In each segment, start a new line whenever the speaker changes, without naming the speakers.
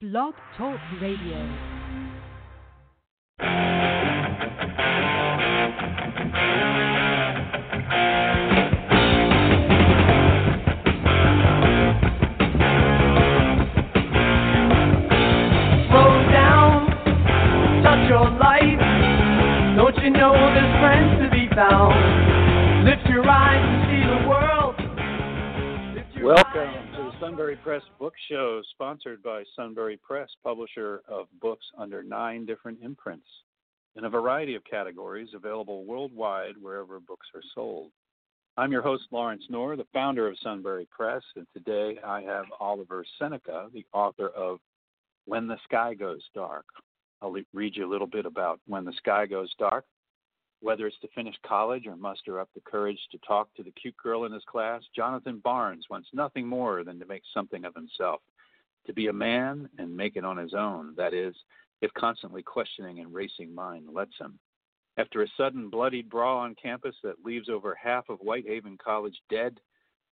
Blog Talk Radio.
Slow down, touch your life. Don't you know there's friends to be found? Lift your eyes and see the world. Lift your
Welcome
eyes
to the Sunbury Press Book Show, sponsored by Sunbury Press, publisher of books under nine different imprints in a variety of categories available worldwide wherever books are sold. I'm your host, Lawrence Knorr, the founder of Sunbury Press, and today I have Oliver Seneca, the author of When the Sky Goes Dark. I'll read you a little bit about When the Sky Goes Dark. Whether it's to finish college or muster up the courage to talk to the cute girl in his class, Jonathan Barnes wants nothing more than to make something of himself, to be a man and make it on his own, that is, if constantly questioning and racing mind lets him. After a sudden bloodied brawl on campus that leaves over half of White Haven College dead,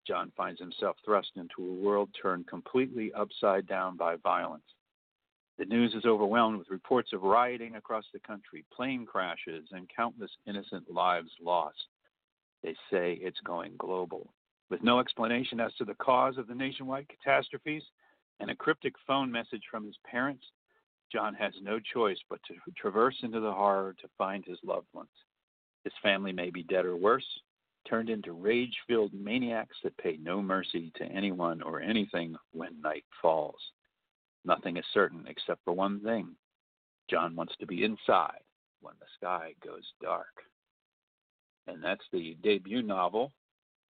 Jon finds himself thrust into a world turned completely upside down by violence. The news is overwhelmed with reports of rioting across the country, plane crashes, and countless innocent lives lost. They say it's going global. With no explanation as to the cause of the nationwide catastrophes and a cryptic phone message from his parents, Jon has no choice but to traverse into the horror to find his loved ones. His family may be dead or worse, turned into rage filled maniacs that pay no mercy to anyone or anything when night falls. Nothing is certain except for one thing Jon wants to be inside when the sky goes dark. And that's the debut novel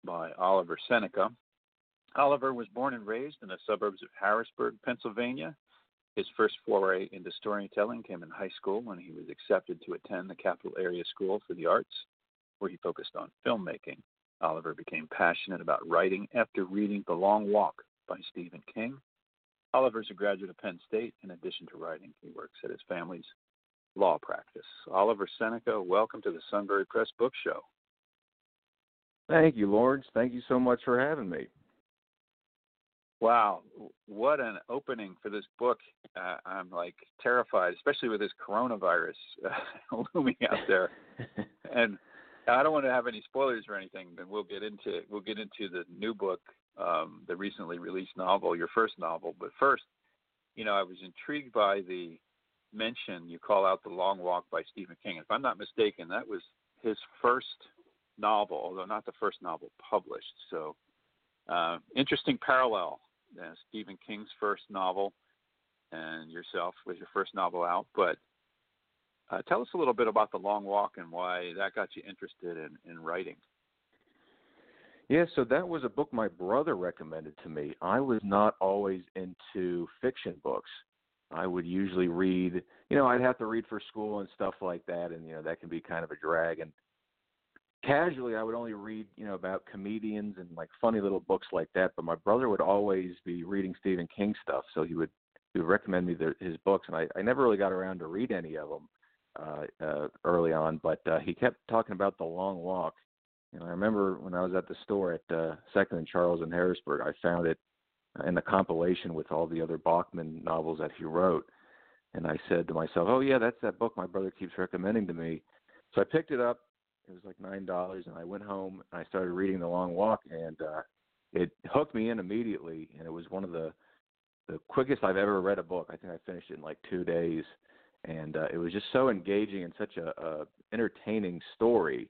by Oliver Seneca. Oliver was born and raised in the suburbs of Harrisburg, Pennsylvania. His first foray into storytelling came in high school when he was accepted to attend the Capital Area School for the Arts, where he focused on filmmaking. Oliver became passionate about writing after reading The Long Walk by Stephen King. Oliver's a graduate of Penn State. In addition to writing, he works at his family's law practice. Oliver Seneca, welcome to the Sunbury Press Book Show.
Thank you, Lawrence. Thank you so much for having me.
Wow, what an opening for this book. Uh, I'm like terrified, especially with this coronavirus uh, looming out there. and I don't want to have any spoilers or anything, but we'll get into we'll get into the new book, um, the recently released novel, your first novel. But first, you know, I was intrigued by the mention you call out the Long Walk by Stephen King. If I'm not mistaken, that was his first novel, although not the first novel published. So uh, interesting parallel. Uh, Stephen King's first novel, and yourself was your first novel out. But uh, tell us a little bit about the Long Walk and why that got you interested in, in writing.
Yeah, so that was a book my brother recommended to me. I was not always into fiction books. I would usually read, you know, I'd have to read for school and stuff like that, and you know that can be kind of a drag. And casually, I would only read, you know, about comedians and like funny little books like that. But my brother would always be reading Stephen King stuff, so he would he would recommend me the, his books, and I, I never really got around to read any of them uh, uh, early on. But uh, he kept talking about the Long Walk, and I remember when I was at the store at uh, Second and Charles in Harrisburg, I found it in the compilation with all the other Bachman novels that he wrote. And I said to myself, "Oh yeah, that's that book my brother keeps recommending to me." So I picked it up. It was like nine dollars, and I went home and I started reading The Long Walk, and uh, it hooked me in immediately. And it was one of the the quickest I've ever read a book. I think I finished it in like two days, and uh, it was just so engaging and such a, a entertaining story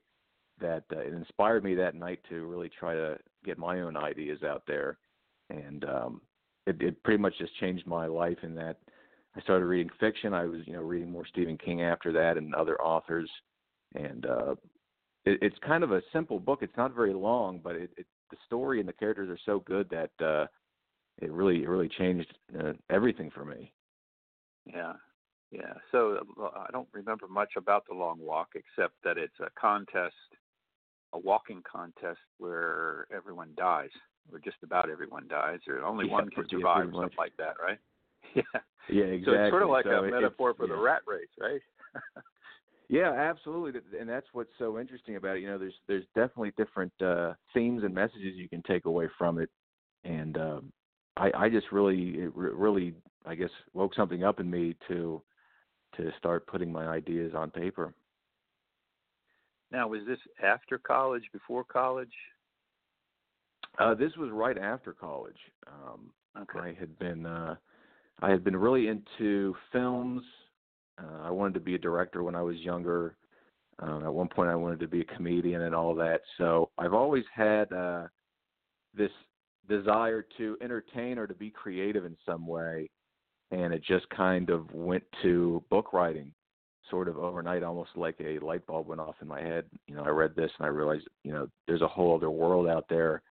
that uh, it inspired me that night to really try to get my own ideas out there and um it it pretty much just changed my life in that I started reading fiction. I was, you know, reading more Stephen King after that and other authors and uh it, it's kind of a simple book. It's not very long, but it, it the story and the characters are so good that uh it really it really changed uh, everything for me.
Yeah, yeah. So I don't remember much about the Long Walk except that it's a contest, a walking contest where everyone dies, or just about everyone dies, or only
Yeah,
one can survive,
pretty
something like that, right? Yeah.
Yeah, exactly.
So it's sort of like
So
a metaphor for the rat race, right?
Yeah, absolutely, and that's what's so interesting about it. You know, there's there's definitely different uh, themes and messages you can take away from it, and um, I, I just really, it really, I guess, woke something up in me to to start putting my ideas on paper.
Now, was this after college, before college?
Uh, this was right after college. Um,
okay.
I had been uh, I had been really into films. Uh, I wanted to be a director when I was younger. Um, at one point, I wanted to be a comedian and all that. So I've always had uh, this desire to entertain or to be creative in some way, and it just kind of went to book writing, sort of overnight, almost like a light bulb went off in my head. You know, I read this and I realized, you know, there's a whole other world out there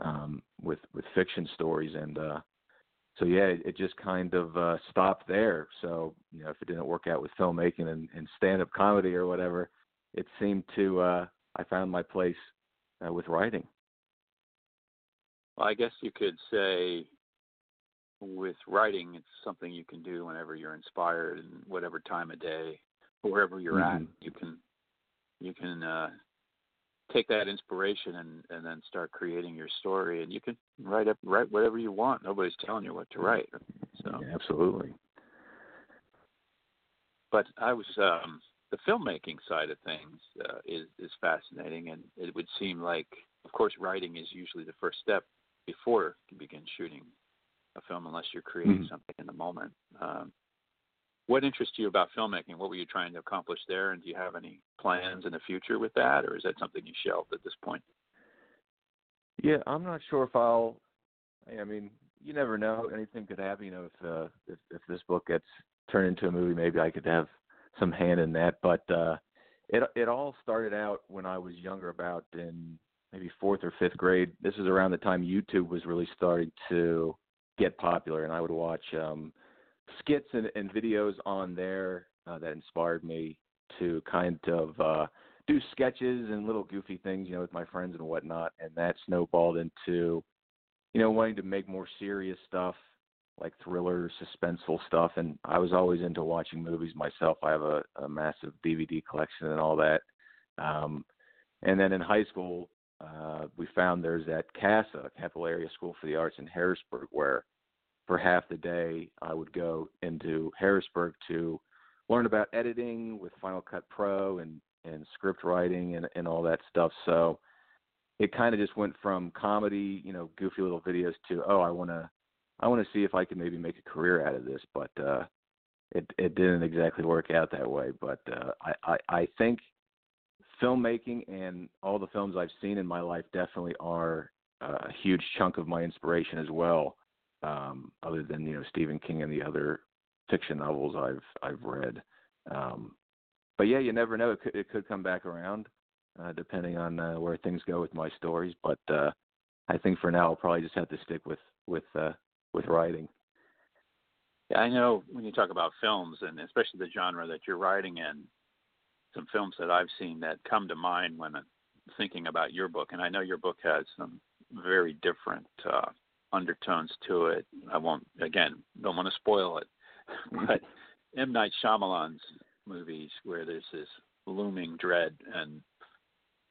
um, with with fiction stories, and uh, so yeah, it, it just kind of uh, stopped there. So you know, if it didn't work out with filmmaking and, and stand up comedy or whatever, it seemed to uh, I found my place uh, with writing.
Well, I guess you could say with writing, it's something you can do whenever you're inspired and whatever time of day, wherever you're
mm-hmm.
at, you can you can uh, take that inspiration and and then start creating your story, and you can write up write whatever you want. Nobody's telling you what to write. So
yeah, absolutely.
But I was um, the filmmaking side of things uh, is is fascinating, and it would seem like, of course, writing is usually the first step before you begin shooting a film, unless you're creating
mm-hmm.
something in the moment. Um, what interests you about filmmaking? What were you trying to accomplish there, and do you have any plans in the future with that, or is that something you shelved at this point?
Yeah, I'm not sure if I'll. I mean, you never know. Anything could happen. You know, if uh, if, if this book gets turned into a movie, maybe I could have some hand in that. But uh, it it all started out when I was younger, about in maybe fourth or fifth grade. This is around the time YouTube was really starting to get popular, and I would watch um, skits and, and videos on there uh, that inspired me to kind of uh, do sketches and little goofy things, you know, with my friends and whatnot, and that snowballed into, you know, wanting to make more serious stuff like thriller, suspenseful stuff. And I was always into watching movies myself. I have a, a massive DVD collection and all that. Um, and then in high school, uh, we found there's that CASA, Capital Area School for the Arts in Harrisburg, where for half the day I would go into Harrisburg to learn about editing with Final Cut Pro and and script writing and and all that stuff. So it kind of just went from comedy, you know, goofy little videos to oh, I want to I want to see if I can maybe make a career out of this, but uh it it didn't exactly work out that way, but uh I I I think filmmaking and all the films I've seen in my life definitely are a huge chunk of my inspiration as well. Um, other than you know Stephen King and the other fiction novels I've I've read. Um, but yeah, you never know. It could, it could come back around, uh, depending on uh, where things go with my stories. But uh, I think for now, I'll probably just have to stick with with uh, with writing.
Yeah, I know when you talk about films and especially the genre that you're writing in, some films that I've seen that come to mind when I'm thinking about your book, and I know your book has some very different uh, undertones to it. I won't again don't want to spoil it, but M Night Shyamalan's movies where there's this looming dread and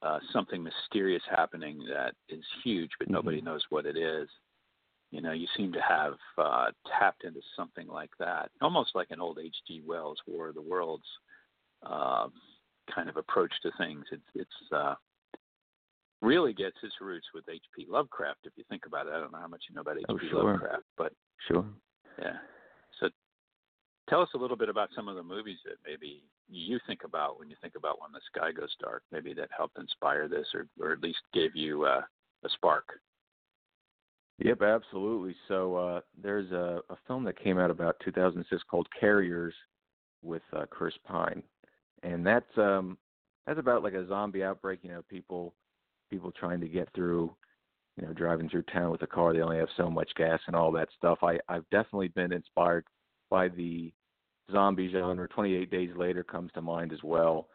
uh, something mysterious happening that is huge, but mm-hmm. nobody knows what it is. You know, you seem to have uh, tapped into something like that, almost like an old H.G. Wells War of the Worlds uh, kind of approach to things. It's it's uh, really gets its roots with H.P. Lovecraft. If you think about it, I don't know how much you know about H.P.
Oh, sure.
Lovecraft, but
sure,
yeah. So, tell us a little bit about some of the movies that maybe you think about when you think about when the sky goes dark. Maybe that helped inspire this, or or at least gave you uh, a spark.
Yep, absolutely. So uh, there's a, a film that came out about 2006 called Carriers with uh, Chris Pine, and that's um, that's about like a zombie outbreak. You know, people people trying to get through, you know, driving through town with a car. They only have so much gas and all that stuff. I I've definitely been inspired by the zombie genre. 28 Days Later comes to mind as well.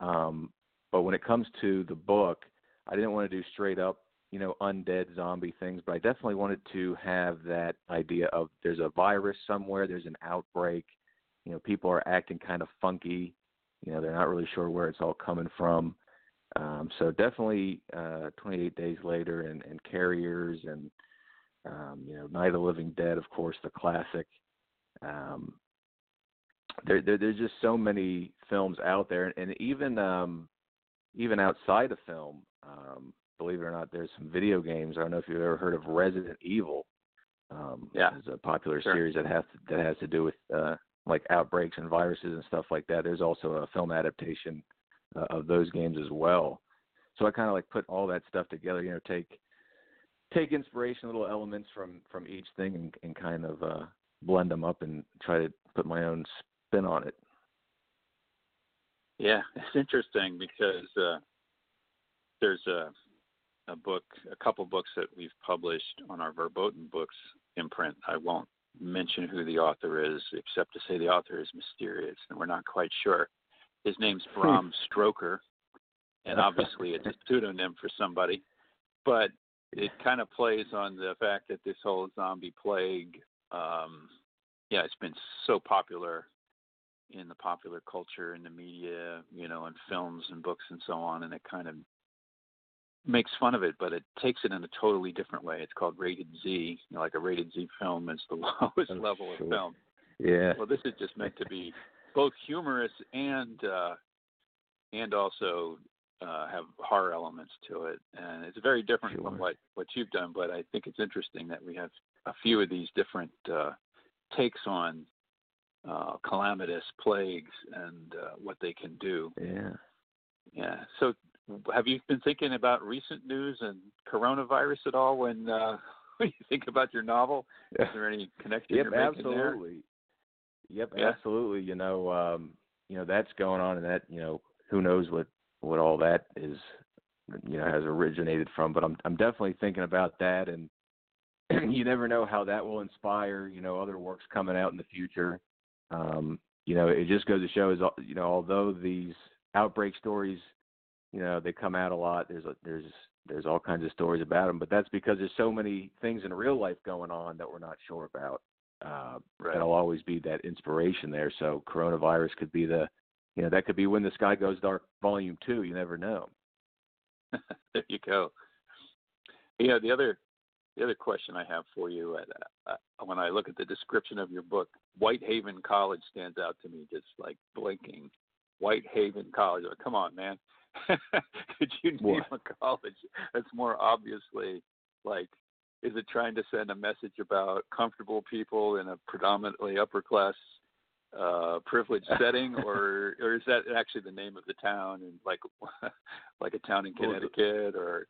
Um, but when it comes to the book, I didn't want to do straight up, you know, undead zombie things, but I definitely wanted to have that idea of there's a virus somewhere, there's an outbreak, you know, people are acting kind of funky, you know, they're not really sure where it's all coming from. Um, so definitely uh, 28 days later and, and carriers and Um, you know, Night of the Living Dead, of course, the classic. Um, there, there, there's just so many films out there, and even um, even outside of film, um, believe it or not, there's some video games. I don't know if you've ever heard of Resident Evil. Um,
yeah,
it's a popular
sure.
series that has to, that has to do with uh, like outbreaks and viruses and stuff like that. There's also a film adaptation uh, of those games as well. So I kind of like put all that stuff together. You know, take take inspiration, little elements from from each thing, and, and kind of uh, blend them up and try to put my own spin on it.
Yeah, it's interesting because uh, there's a a book, a couple books that we've published on our Verboten Books imprint. I won't mention who the author is, except to say the author is mysterious, and we're not quite sure. His name's Bram Stroker, and obviously it's a pseudonym for somebody. But it kind of plays on the fact that this whole zombie plague, um, yeah, it's been so popular in the popular culture, in the media, you know, in films and books and so on, and it kind of makes fun of it, but it takes it in a totally different way. It's called rated Z, you know, like a rated Z film is the lowest
Oh,
level
sure.
of film.
Yeah.
Well, this is just meant to be both humorous and uh, and also uh, have horror elements to it, and it's very different
Sure.
from what what you've done. But I think it's interesting that we have a few of these different uh, takes on uh, calamitous plagues and uh, what they can do.
Yeah.
Yeah. So, have you been thinking about recent news and coronavirus at all when uh, when you think about your novel? Is there any connection
Yep,
making there?
absolutely. Yep,
Yeah.
absolutely. You know, um, you know that's going on, and that you know who knows what what all that is, you know, has originated from. But I'm I'm definitely thinking about that, and you never know how that will inspire you know other works coming out in the future. Um, you know, it just goes to show is you know although these outbreak stories, you know, they come out a lot. There's a, there's there's all kinds of stories about them, but that's because there's so many things in real life going on that we're not sure about. Uh,
Right.
That'll always be that inspiration there. So coronavirus could be the, you know, that could be when the sky goes dark, volume two. You never know.
there you go. Yeah, the other the other question I have for you, uh, uh, when I look at the description of your book, White Haven College stands out to me, just like blinking. White Haven College. Oh, come on, man. Could you name a college that's more obviously like? Is it trying to send a message about comfortable people in a predominantly upper class uh privileged setting or or is that actually the name of the town and like like a town in Connecticut or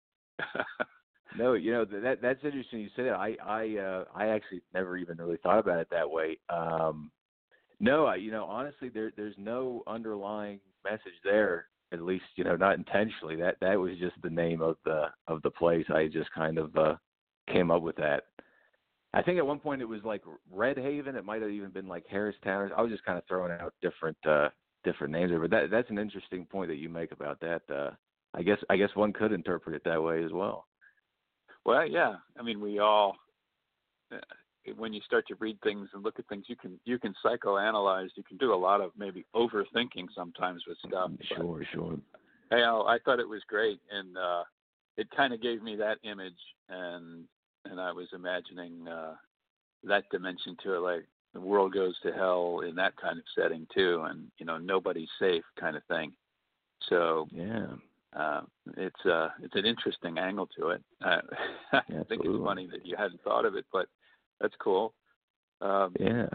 No, you know that that's interesting. You say that. I I uh, I actually never even really thought about it that way. Um, no, I, you know honestly, there there's no underlying message there. At least you know not intentionally. That that was just the name of the of the place. I just kind of uh, came up with that. I think at one point it was like Red Haven. It might have even been like Harristown. I was just kind of throwing out different uh, different names there. But that that's an interesting point that you make about that. Uh, I guess I guess one could interpret it that way as well.
Well, yeah. I mean, we all uh, when you start to read things and look at things, you can you can psychoanalyze. You can do a lot of maybe overthinking sometimes with stuff. but-
Sure, sure.
Hey, Al, I thought it was great, and uh, it kind of gave me that image, and and I was imagining uh, that dimension to it, like the world goes to hell in that kind of setting too, and you know nobody's safe kind of thing. So
Yeah.
uh, it's uh, it's an interesting angle to it. Uh, I think it's funny that you hadn't thought of it, but that's cool. Um,
Yeah.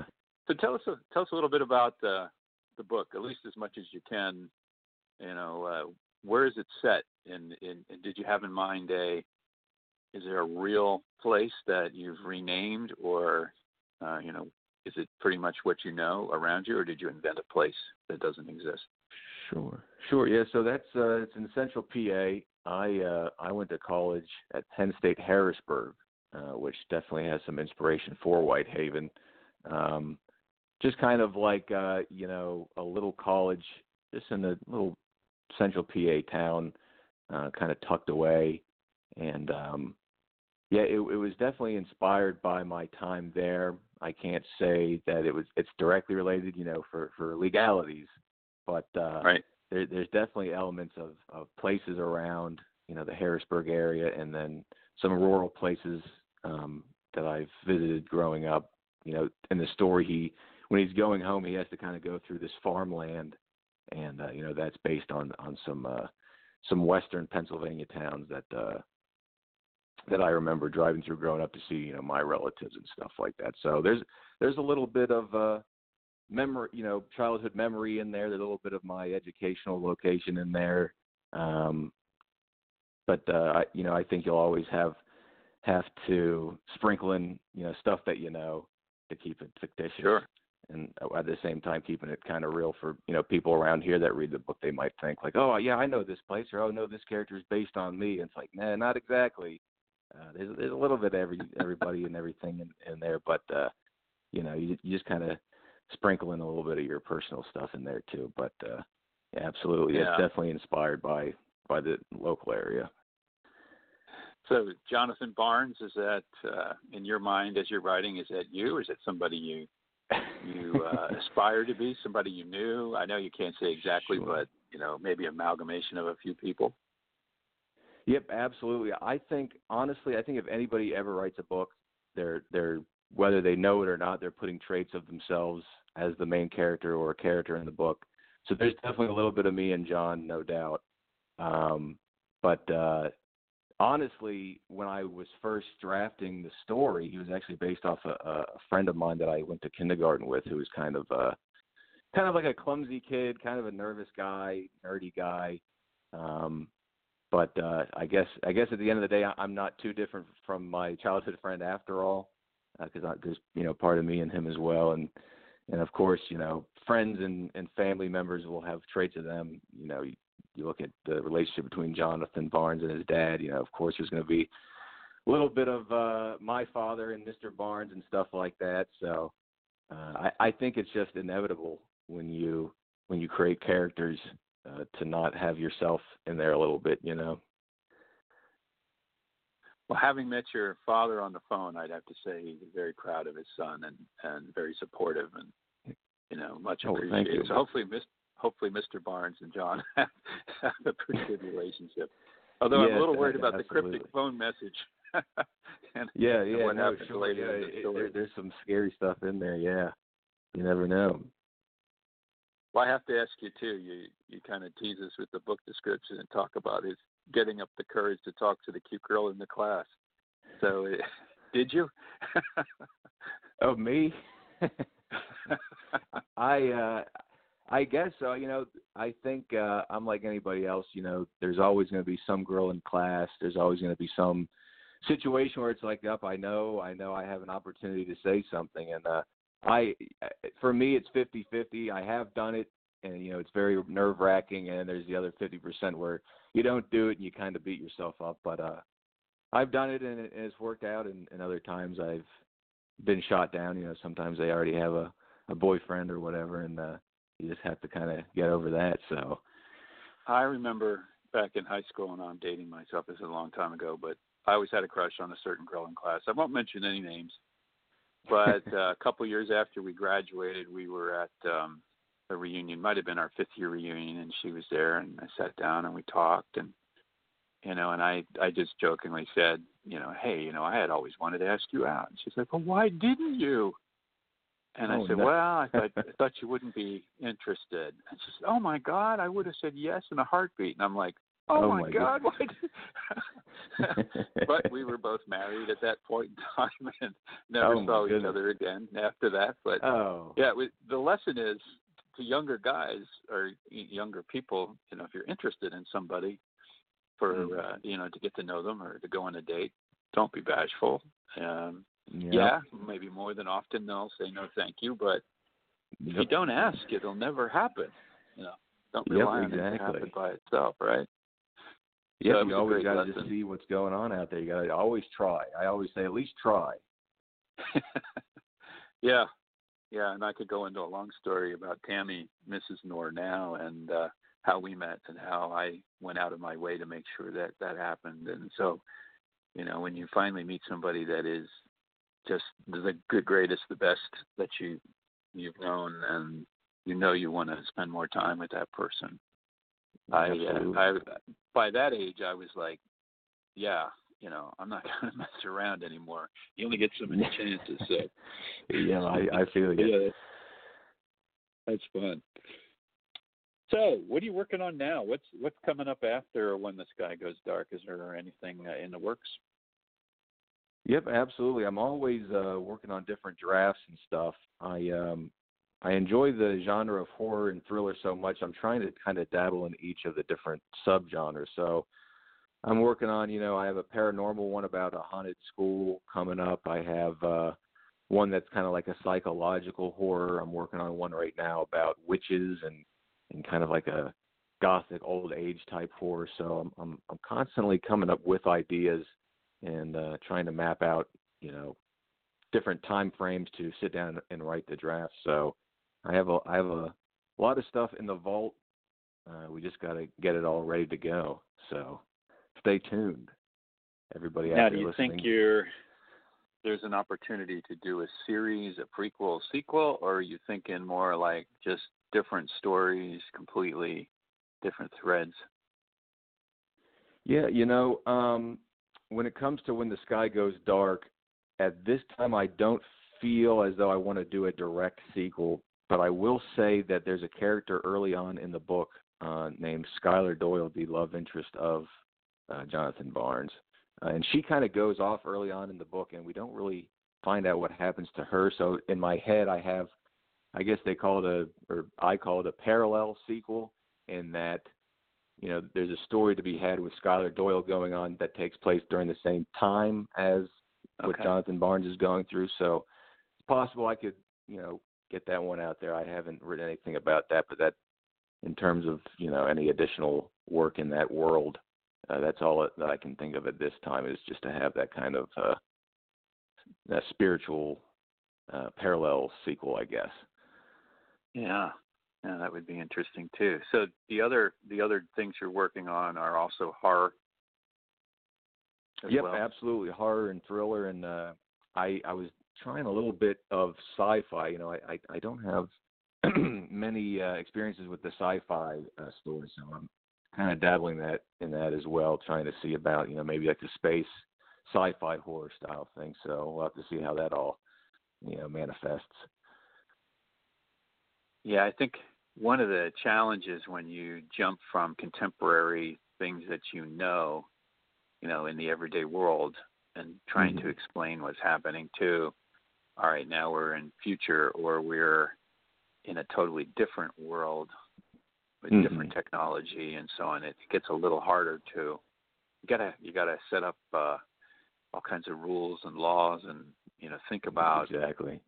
so tell us a, tell us a little bit about uh, the book, at least as much as you can. You know, uh, where is it set? And, and, and did you have in mind a? Is there a real place that you've renamed, or uh, you know, is it pretty much what you know around you, or did you invent a place that doesn't exist?
Sure. Sure. Yeah. So that's uh, it's in Central PA. I uh, I went to college at Penn State Harrisburg, uh, which definitely has some inspiration for White Haven. Um, just kind of like uh, you know a little college, just in a little Central PA town, uh, kind of tucked away, and um, yeah, it, it was definitely inspired by my time there. I can't say that it was it's directly related, you know, for for legalities, but uh,
Right.
there, there's definitely elements of, of places around, you know, the Harrisburg area, and then some rural places, um, that I've visited growing up. You know, in the story, he when he's going home, he has to kind of go through this farmland, and uh, you know that's based on on some uh, some western Pennsylvania towns that uh, that I remember driving through growing up to see you know my relatives and stuff like that. So there's there's a little bit of uh, memory, you know, childhood memory in there. There's a little bit of my educational location in there. Um, but uh, you know, I think you'll always have have to sprinkle in you know stuff that you know to keep it fictitious.
Sure.
And at the same time, keeping it kind of real for you know people around here that read the book, they might think like, oh yeah, I know this place, or oh no, this character is based on me. And it's like, nah, not exactly. Uh, there's there's a little bit of every everybody and everything in, in there, but uh, you know, you you just kind of sprinkle in a little bit of your personal stuff in there too. But uh, yeah, absolutely,
Yeah.
it's definitely inspired by by the local area.
So, Jonathan Barnes, is that uh, in your mind as you're writing? Is that you? Is it somebody you you uh, aspire to be? Somebody you knew? I know you can't say exactly,
Sure.
but you know, maybe amalgamation of a few people.
Yep, absolutely. I think honestly, I think if anybody ever writes a book, they're they're whether they know it or not, they're putting traits of themselves as the main character or a character in the book. So there's definitely a little bit of me and Jon, no doubt. Um, but uh, honestly, when I was first drafting the story, he was actually based off a, a friend of mine that I went to kindergarten with, who was kind of uh, kind of like a clumsy kid, kind of a nervous guy, nerdy guy. Um, but uh, I guess I guess at the end of the day, I'm not too different from my childhood friend after all, because uh, there's you know part of me and him as well, and and of course you know friends and and family members will have traits of them. You know, you, look at the relationship between Jonathan Barnes and his dad. You know, of course there's going to be a little bit of uh, my father and Mr. Barnes and stuff like that. So uh, I, I think it's just inevitable when you when you create characters uh, to not have yourself in there a little bit, you know.
Well, having met your father on the phone, I'd have to say he's very proud of his son and and very supportive and you know much
Oh, thank
appreciated.
you.
So hopefully, Miss, hopefully Mr. Barnes and Jon have, have a pretty good relationship. Although I'm a little worried about the cryptic phone message. and,
Yeah, yeah,
what
no,
happens
sure.
later
yeah, it- there, there's some scary stuff in there. Yeah, you never know.
Well, I have to ask you too. You you kind of tease us with the book description and talk about is getting up the courage to talk to the cute girl in the class. So, eh, did you?
Oh, me? I uh I guess so. You know, I think uh I'm like anybody else, you know, there's always going to be some girl in class. There's always going to be some situation where it's like, "Up, I know, I know I have an opportunity to say something." And uh I for me it's 50/50. I have done it and you know, it's very nerve-wracking and there's the other 50% where you don't do it and you kind of beat yourself up, but uh I've done it and, it, and it's worked out and, and other times I've been shot down. You know, sometimes they already have a a boyfriend or whatever, and uh, you just have to kind of get over that. So
I remember back in high school, and I'm dating myself. This is a long time ago, but I always had a crush on a certain girl in class. I won't mention any names, but uh, a couple years after we graduated, we were at um, a reunion. Might have been our fifth year reunion, and she was there, and I sat down and we talked, and you know, and I I just jokingly said, you know, hey, you know, I had always wanted to ask you out. And she's like, well, why didn't you? And
Oh,
I said,
no.
well, I thought I thought you wouldn't be interested. And she said, oh my God, I would have said yes in a heartbeat. And I'm like, oh,
Oh,
my,
my
God, why? Did... but we were both married at that point in time and never
Oh,
saw each other again after that. But
oh,
yeah, we, the lesson is to younger guys or younger people, you know, if you're interested in somebody for
Mm.
uh, you know to get to know them or to go on a date, don't be bashful. Um,
Yep.
Yeah, maybe more than often they'll say no, thank you. But if you don't ask, it'll never happen. You know, don't
Yep,
rely on it to
exactly.
happen by itself, right?
Yeah,
So
you always got to just see what's going on out there. You got to always try. I always say at least try.
yeah, yeah, and I could go into a long story about Tammy, Mrs. Knorr now, and uh, how we met and how I went out of my way to make sure that that happened. And so, you know, when you finally meet somebody that is just the good, greatest, the best that you you've known, and you know you want to spend more time with that person. I, uh,
Absolutely.
I by that age I was like, yeah, you know, I'm not going to mess around anymore. You only get so many chances. So,
yeah, I, I feel you.
Yeah, that's fun. So, what are you working on now? What's what's coming up after when the sky goes dark? Is there anything uh, in the works?
Yep, absolutely. I'm always uh, working on different drafts and stuff. I um, I enjoy the genre of horror and thriller so much. I'm trying to kind of dabble in each of the different subgenres. So I'm working on, you know, I have a paranormal one about a haunted school coming up. I have uh one that's kind of like a psychological horror. I'm working on one right now about witches and and kind of like a gothic old age type horror. So I'm I'm, I'm constantly coming up with ideas and uh trying to map out, you know, different time frames to sit down and write the draft. So I have a I have a lot of stuff in the vault. Uh, we just got to get it all ready to go. So stay tuned, everybody.
Now,
do
you
listening.
think you're there's an opportunity to do a series, a prequel, sequel, or are you thinking more like just different stories, completely different threads?
Yeah, you know, um, when it comes to when the sky goes dark, at this time I don't feel as though I want to do a direct sequel, but I will say that there's a character early on in the book uh, named Skylar Doyle, the love interest of uh, Jonathan Barnes, uh, and she kind of goes off early on in the book, and we don't really find out what happens to her. So in my head, I have, I guess they call it a, or I call it a parallel sequel, in that you know, there's a story to be had with Skylar Doyle going on that takes place during the same time as what Jonathan Barnes is going through. So it's possible I could, you know, get that one out there. I haven't written anything about that, but that, in terms of you know any additional work in that world, uh, that's all that I can think of at this time is just to have that kind of uh, that spiritual uh, parallel sequel, I guess.
Yeah. Yeah, that would be interesting too. So the other the other things you're working on are also horror. as
Yep,
well?
absolutely. Horror and thriller, and uh, I I was trying a little bit of sci-fi. You know, I I, I don't have many uh, experiences with the sci-fi uh, stories, so I'm kind of dabbling that in that as well, trying to see about you know maybe like the space sci-fi horror style thing. So we'll have to see how that all you know manifests.
Yeah, I think one of the challenges when you jump from contemporary things that you know, you know, in the everyday world and trying to
Mhm.
explain what's happening to, all right, now we're in future or we're in a totally different world with different
Mhm.
technology and so on. It gets a little harder to you gotta you gotta set up uh all kinds of rules and laws and you know think about
exactly.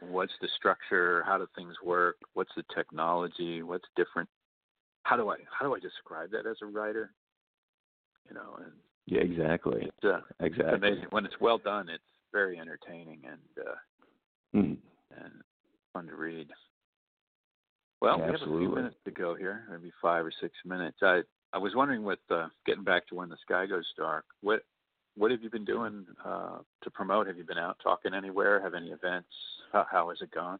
What's the structure how do things work what's the technology what's different how do i how do i describe that as a writer you know and
Yeah, exactly.
it's uh
Exactly.
amazing when it's well done it's very entertaining and uh
Mhm.
and fun to read well we have a few minutes to go here maybe five or six minutes i i was wondering with uh getting back to when the sky goes dark what what have you been doing uh to promote have you been out talking anywhere have any events how, how has it gone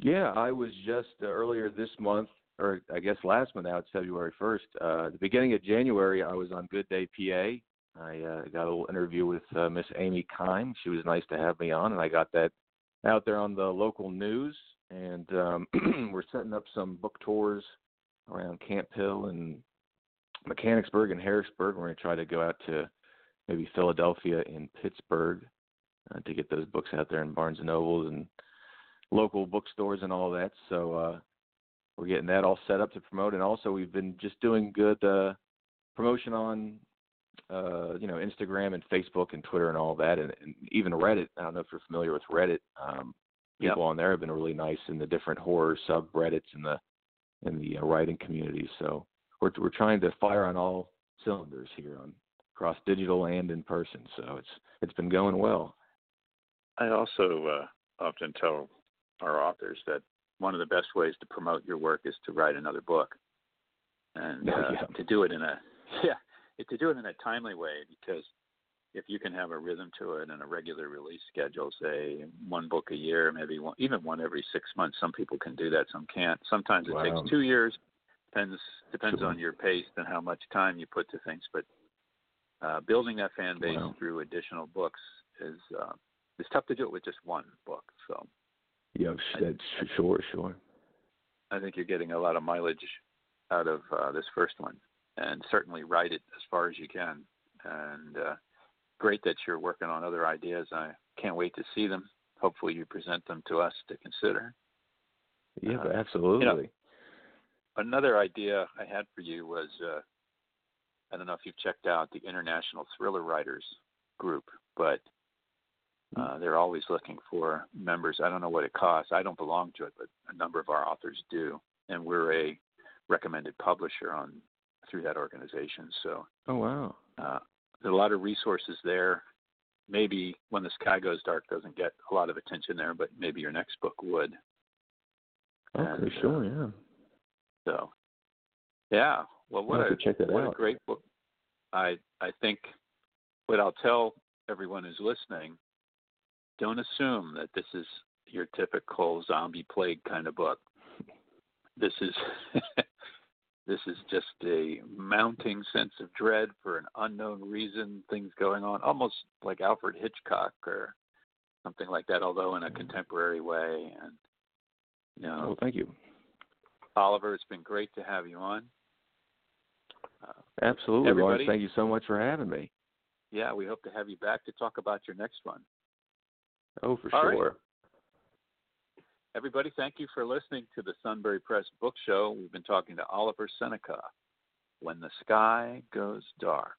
Yeah, I was just uh, earlier this month, or I guess last month now, it's February 1st. Uh, the beginning of January, I was on Good Day PA. I uh, got a little interview with uh, Miss Amy Kehm. She was nice to have me on, and I got that out there on the local news. And um, we're setting up some book tours around Camp Hill and Mechanicsburg and Harrisburg. We're going to try to go out to maybe Philadelphia and Pittsburgh uh, to get those books out there in Barnes and Nobles and local bookstores and all that. So uh, we're getting that all set up to promote, and also we've been just doing good uh, promotion on uh, you know Instagram and Facebook and Twitter and all that, and, and even Reddit. I don't know if you're familiar with Reddit. Um,
Yep.
people on there have been really nice in the different horror subreddits in the in the uh, writing community. So we're we're trying to fire on all cylinders here on across digital and in person. So it's it's been going well.
I also uh, often tell our authors that one of the best ways to promote your work is to write another book, and
Oh,
uh,
yeah.
to do it in a yeah to do it in a timely way because if you can have a rhythm to it and a regular release schedule, say one book a year, maybe one, even one every six months. Some people can do that, some can't. Sometimes it
Wow.
takes two years. Depends depends on your pace and how much time you put to things. But uh, building that fan base
Wow.
through additional books is uh, it's tough to do it with just one book. So
Yeah, that's sure, sure.
I think you're getting a lot of mileage out of uh, this first one, and certainly write it as far as you can. And uh, great that you're working on other ideas. I can't wait to see them. Hopefully, you present them to us to consider.
Yeah,
Uh,
absolutely.
Another idea I had for you was uh, I don't know if you've checked out the International Thriller Writers group, but uh, they're always looking for members. I don't know what it costs. I don't belong to it, but a number of our authors do, and we're a recommended publisher on through that organization. So
oh wow.
uh, there's a lot of resources there. Maybe when the sky goes dark doesn't get a lot of attention there, but maybe your next book would.
Okay,
And, uh,
sure, yeah.
So, yeah. Well, what a
check that
what
out.
a great book. I I think what I'll tell everyone who's listening: don't assume that this is your typical zombie plague kind of book. This is this is just a mounting sense of dread for an unknown reason. Things going on, almost like Alfred Hitchcock or something like that, although in a contemporary way. And you know,
Well, thank you.
Oliver, it's been great to have you on. Uh,
Absolutely, Lawrence. Thank you so much for having me.
yeah, we hope to have you back to talk about your next one.
Oh, for
All right.
sure.
Everybody, thank you for listening to the Sunbury Press Book Show. We've been talking to Oliver Seneca. When the sky goes dark.